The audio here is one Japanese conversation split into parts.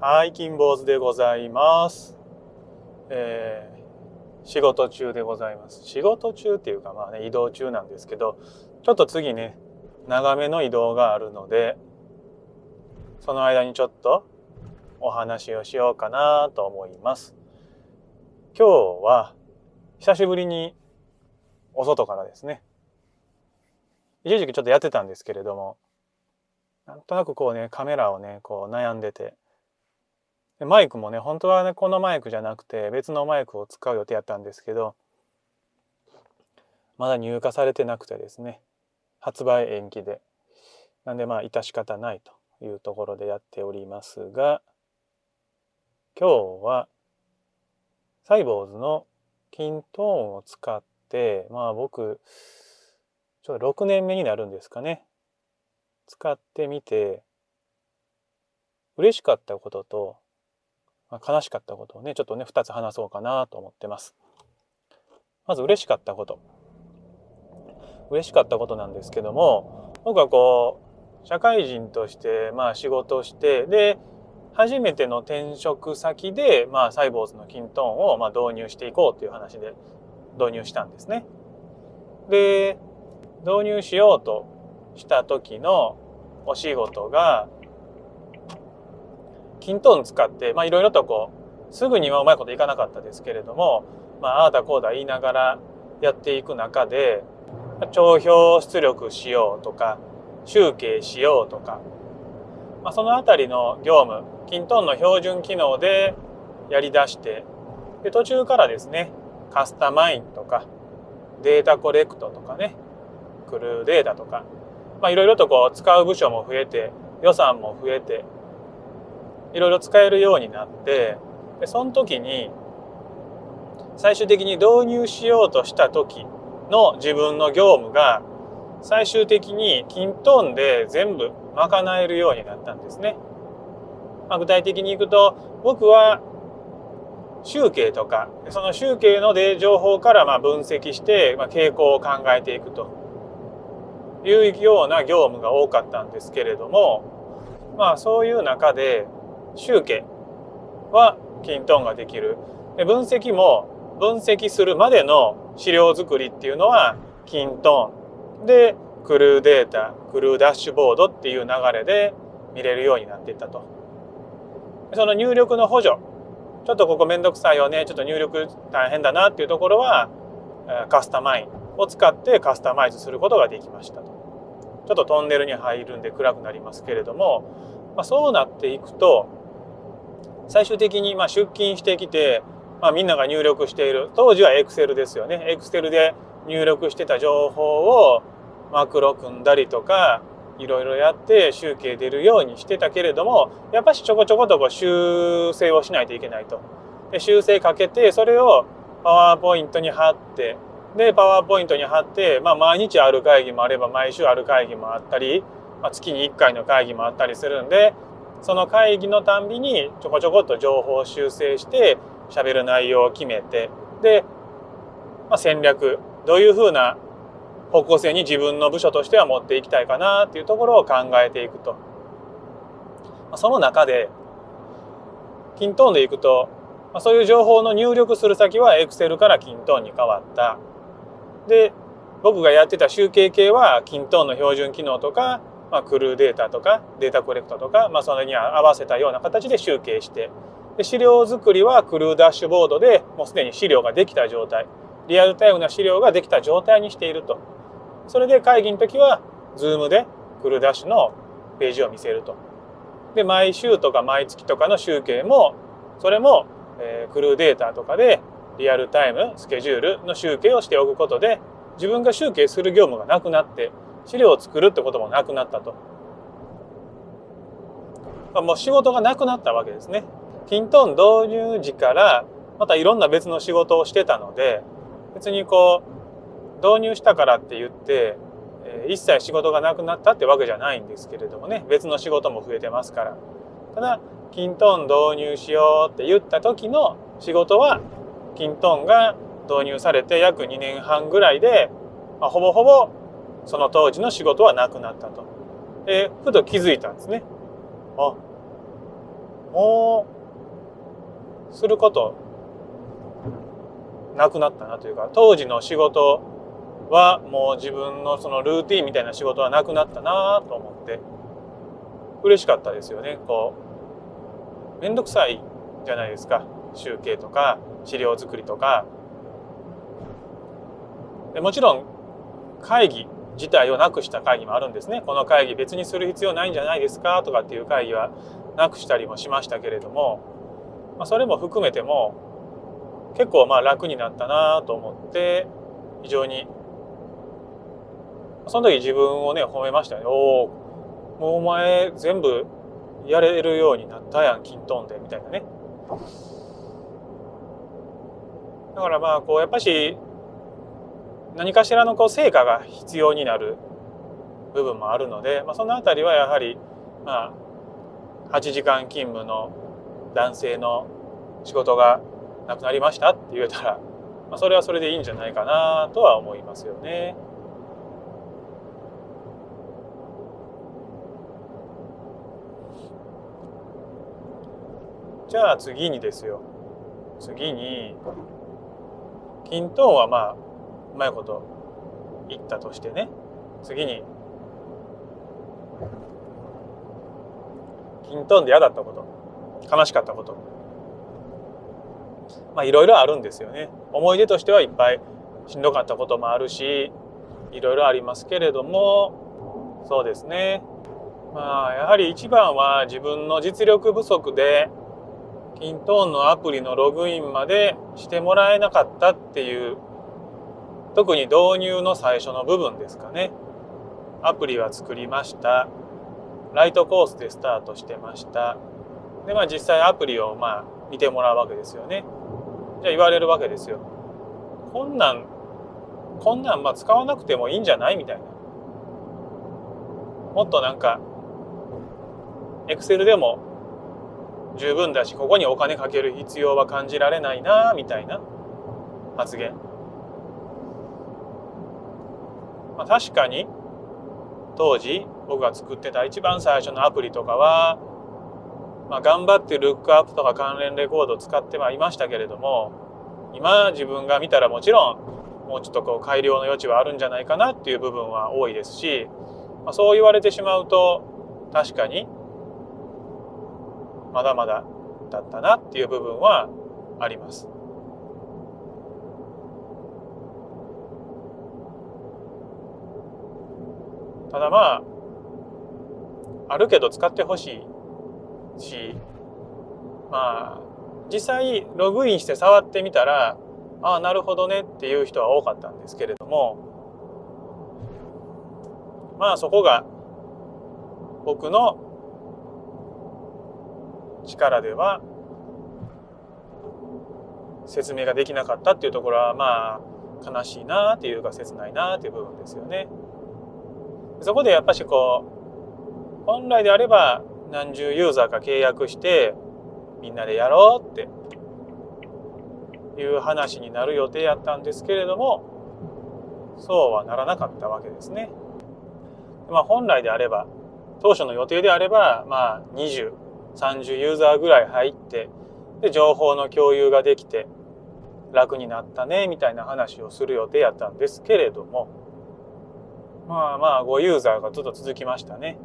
はい、金坊主でございます。えー仕事中でございます。仕事中っていうかまあね、移動中なんですけど、ちょっと次ね、長めの移動があるので、その間にちょっとお話をしようかなと思います。今日は久しぶりにお外からですね。一時期ちょっとやってたんですけれども、なんとなくこうね、カメラをね、こう悩んでて、でマイクもね、本当はね、このマイクじゃなくて別のマイクを使う予定やったんですけど、まだ入荷されてなくてですね、発売延期で。なんでまあ、致し方ないというところでやっておりますが、今日は、サイボーズのキントーンを使って、まあ僕、ちょっと6年目になるんですかね。使ってみて、嬉しかったことと、まあ、悲しかったことをね、ちょっとね、2つ話そうかなと思ってます。まず嬉しかったこと。嬉しかったことなんですけども、僕はこう、社会人として、まあ仕事をして、で、初めての転職先で、まあサイボーズのキントーンをまあ導入していこうという話で導入したんですね。で、導入しようとした時のお仕事が、キントーン使って、まあいろいろとこう、すぐにはうまいこといかなかったですけれども、まあああだこうだ言いながらやっていく中で、帳票出力しようとか、集計しようとか、まあ、そのあたりの業務、キントーンの標準機能でやり出して、で途中からですね、カスタマインとか、データコレクトとかね、クルーデータとか、まあいろいろとこう使う部署も増えて、予算も増えて、いろいろ使えるようになって、でその時に、最終的に導入しようとした時の自分の業務が、最終的にキントーンで全部賄えるようになったんですね。まあ、具体的にいくと、僕は集計とか、その集計ので情報からま分析して、ま、傾向を考えていくというような業務が多かったんですけれども、まあそういう中で集計はキントンができる。で分析も分析するまでの資料作りっていうのはキントンでクルーデータ、クルーダッシュボードっていう流れで見れるようになっていったと。その入力の補助、ちょっとここめんどくさいよね、ちょっと入力大変だなっていうところは、カスタマインを使ってカスタマイズすることができましたと。ちょっとトンネルに入るんで暗くなりますけれども、まあ、そうなっていくと、最終的にま出勤してきて、まあ、みんなが入力している、当時は Excel ですよね。Excel で入力してた情報をマクロ組んだりとか、いろいろやって集計出るようにしてたけれども、やっぱしちょこちょことこう修正をしないといけないと。で修正かけて、それをパワーポイントに貼って、で、パワーポイントに貼って、まあ毎日ある会議もあれば毎週ある会議もあったり、まあ、月に1回の会議もあったりするんで、その会議のたんびにちょこちょこっと情報を修正して、喋る内容を決めて、で、まあ、戦略、どういうふうな方向性に自分の部署としては持っていきたいかなっていうところを考えていくと。まあ、その中で、キントンでいくと、まあ、そういう情報の入力する先は Excel からキントンに変わった。で、僕がやってた集計系はキントンの標準機能とか、まあ、クルーデータとかデータコレクトとか、まあ、それに合わせたような形で集計して、で資料作りは krewDashboard でもうすでに資料ができた状態、リアルタイムな資料ができた状態にしていると。それで会議の時は、 Zoom でクルーダッシュのページを見せると。で、毎週とか毎月とかの集計も、それも、えー、 krewData とかでリアルタイム、スケジュールの集計をしておくことで、自分が集計する業務がなくなって、資料を作るってこともなくなったと。まあ、もう仕事がなくなったわけですね。キントン導入時からまたいろんな別の仕事をしてたので別にこう導入したからって言って、一切仕事がなくなったってわけじゃないんですけれどもね別の仕事も増えてますからただキントン導入しようって言った時の仕事はキントンが導入されて約2年半ぐらいで、まあ、ほぼほぼその当時の仕事はなくなったと。でふと気づいたんですね。あもうすることなくなったなというか当時の仕事はもう自分のそのルーティンみたいな仕事はなくなったなと思って嬉しかったですよねこう面倒くさいじゃないですか集計とか資料作りとかでもちろん会議自体をなくした会議もあるんですね。この会議別にする必要ないんじゃないですかとかっていう会議はなくしたりもしましたけれども、まあ、それも含めても結構まあ楽になったなと思って非常にその時自分をね褒めましたね。おもうお前全部やれるようになったやんキントンでみたいなね。だからまあこうやっぱし何かしらのこう成果が必要になる部分もあるので、まあ、その辺りはやはりまあ8時間勤務の男性の仕事がなくなりましたって言えたら、まあ、それはそれでいいんじゃないかなとは思いますよね。じゃあ次にですよ次に均等はまあうまいこと言ったとしてね。次に均等で嫌だったこと。悲しかったこと。まあいろいろあるんですよね。思い出としてはいっぱいしんどかったこともあるしいろいろありますけれども。そうですね。まあやはり一番は自分の実力不足でキントーンのアプリのログインまでしてもらえなかったっていう特に導入の最初の部分ですかね。アプリは作りました。ライトコースでスタートしてました。でまあ実際アプリをまあ見てもらうわけですよね。じゃあ言われるわけですよ。こんなんこんなんまあ使わなくてもいいんじゃないみたいな。もっとなんかエクセルでも十分だしここにお金かける必要は感じられないなみたいな発言、まあ、確かに当時僕が作ってた一番最初のアプリとかは、まあ、頑張ってルックアップとか関連レコードを使ってはいましたけれども今自分が見たらもちろんもうちょっとこう改良の余地はあるんじゃないかなっていう部分は多いですし、まあ、そう言われてしまうと確かにまだまだだったなっていう部分はあります。ただまああるけど使ってほしいしまあ実際ログインして触ってみたらああなるほどねっていう人は多かったんですけれどもまあそこが僕の力では説明ができなかったっていうところはまあ悲しいなっていうか切ないなっていう部分ですよね。そこでやっぱしこう本来であれば何十ユーザーか契約してみんなでやろうっていう話になる予定やったんですけれどもそうはならなかったわけですね。まあ本来であれば当初の予定であればまあ20 30ユーザーぐらい入ってで情報の共有ができて楽になったねみたいな話をする予定やったんですけれどもまあまあ5ユーザーがずっと続きましたね。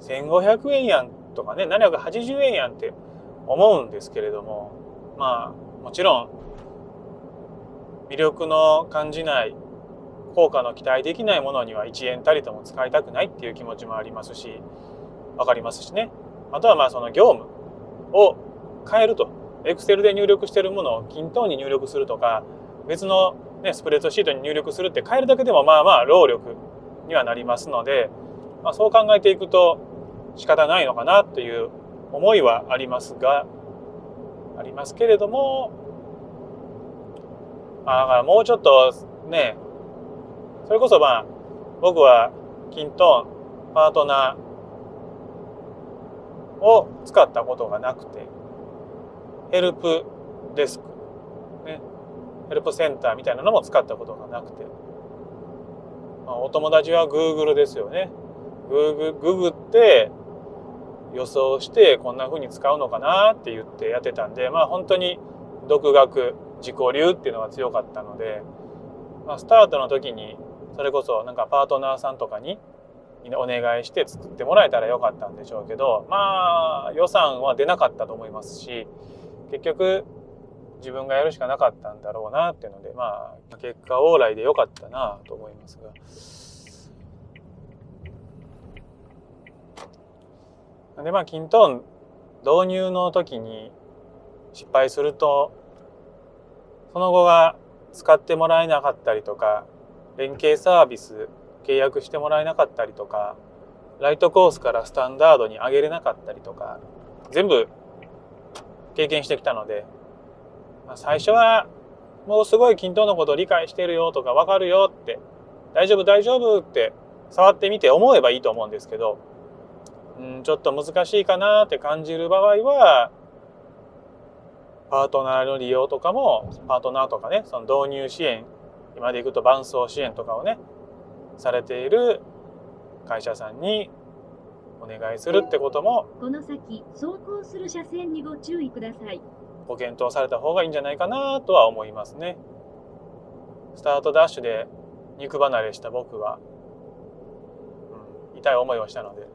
1500円やんとかね780円やんって思うんですけれどもまあもちろん魅力の感じない効果の期待できないものには1円たりとも使いたくないっていう気持ちもありますし分かりますしねあとはまあその業務を変えるとエクセルで入力してるものを均等に入力するとか別の、ね、スプレッドシートに入力するって変えるだけでもまあまあ労力にはなりますので、まあ、そう考えていくと仕方ないのかなという思いはありますがありますけれども、まあ、だからもうちょっとねそれこそまあ僕はキントーンパートナーを使ったことがなくてヘルプデスク、ヘルプセンターみたいなのも使ったことがなくて、まあ、お友達は Google ですよね。ググググって予想してこんな風に使うのかなって言ってやってたんでまあ本当に独学自己流っていうのが強かったので、まあ、スタートの時にそれこそなんかパートナーさんとかにお願いして作ってもらえたらよかったんでしょうけどまあ予算は出なかったと思いますし結局自分がやるしかなかったんだろうなっていうのでまあ結果往来でよかったなと思いますが。でまあキントーン導入の時に失敗するとその後が使ってもらえなかったりとか連携サービス契約してもらえなかったりとかライトコースからスタンダードに上げれなかったりとか全部経験してきたので、まあ、最初はもうすごい均等のことを理解してるよとか分かるよって大丈夫大丈夫って触ってみて思えばいいと思うんですけど、うん、ちょっと難しいかなって感じる場合はパートナーの利用とかもパートナーとかねその導入支援今でいくと伴走支援とかをねされている会社さんにお願いするってこともこの先走行する車線にご注意ください。ご検討された方がいいんじゃないかなとは思いますね。スタートダッシュで肉離れした僕は、うん、痛い思いをしたので。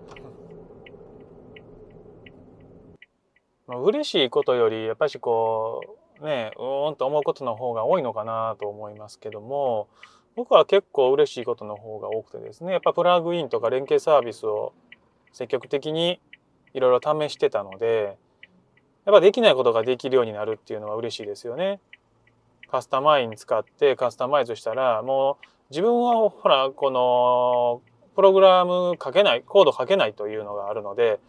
まあ嬉しいことよりやっぱりこうねうーんと思うことの方が多いのかなと思いますけども僕は結構嬉しいことの方が多くてですねやっぱプラグインとか連携サービスを積極的にいろいろ試してたのでやっぱできないことができるようになるっていうのは嬉しいですよね。カスタマイン使ってカスタマイズしたらもう自分はほらこのプログラム書けないコード書けないというのがあるので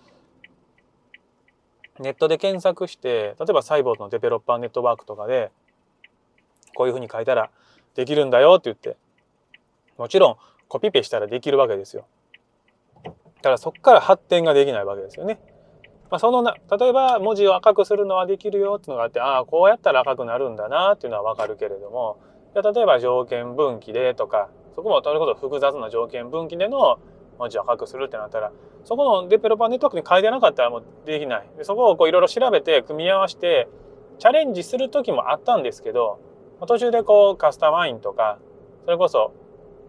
ネットで検索して例えばサイボーズのデベロッパーネットワークとかでこういうふうに書いたらできるんだよって言ってもちろんコピペしたらできるわけですよ。だからそこから発展ができないわけですよね。まあ、そのな例えば文字を赤くするのはできるよっていうのがあってああこうやったら赤くなるんだなっていうのはわかるけれども例えば条件分岐でとかそこもそれこそ複雑な条件分岐での文字を赤くするってなったらそこのデベロッパーネットワークに書いてなかったらもうできない。でそこをいろいろ調べて組み合わせてチャレンジする時もあったんですけど途中でこうカスタマインとかそれこそ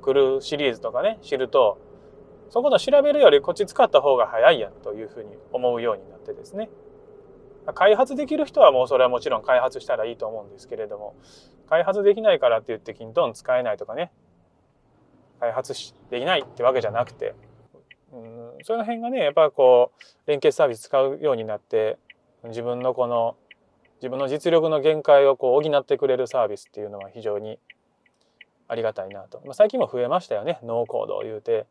クルーシリーズとかね知るとそこの調べるよりこっち使った方が早いやんというふうに思うようになってですね。開発できる人はもうそれはもちろん開発したらいいと思うんですけれども開発できないからって言ってキントン使えないとかね。開発できないってわけじゃなくて。うんその辺がねやっぱこう連携サービス使うようになって自分のこの自分の実力の限界をこう補ってくれるサービスっていうのは非常にありがたいなと、まあ、最近も増えましたよね。ノーコードを言うて。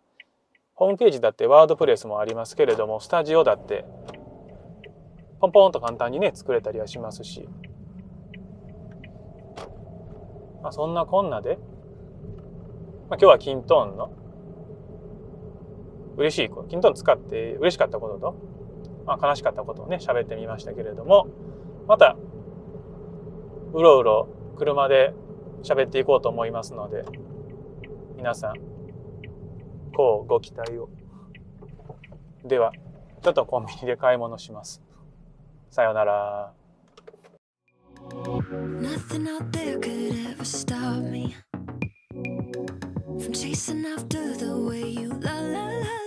ホームページだってワードプレスもありますけれどもスタジオだってポンポンと簡単にね作れたりはしますし、まあ、そんなこんなで、まあ、今日はキントーンの嬉しいキントーン使って嬉しかったことと、まあ、悲しかったことをね喋ってみましたけれどもまたうろうろ車で喋っていこうと思いますので皆さんこうご期待をではちょっとコンビニで買い物しますさようなら Nothing out there could ever stop me from chasing after the way you la la la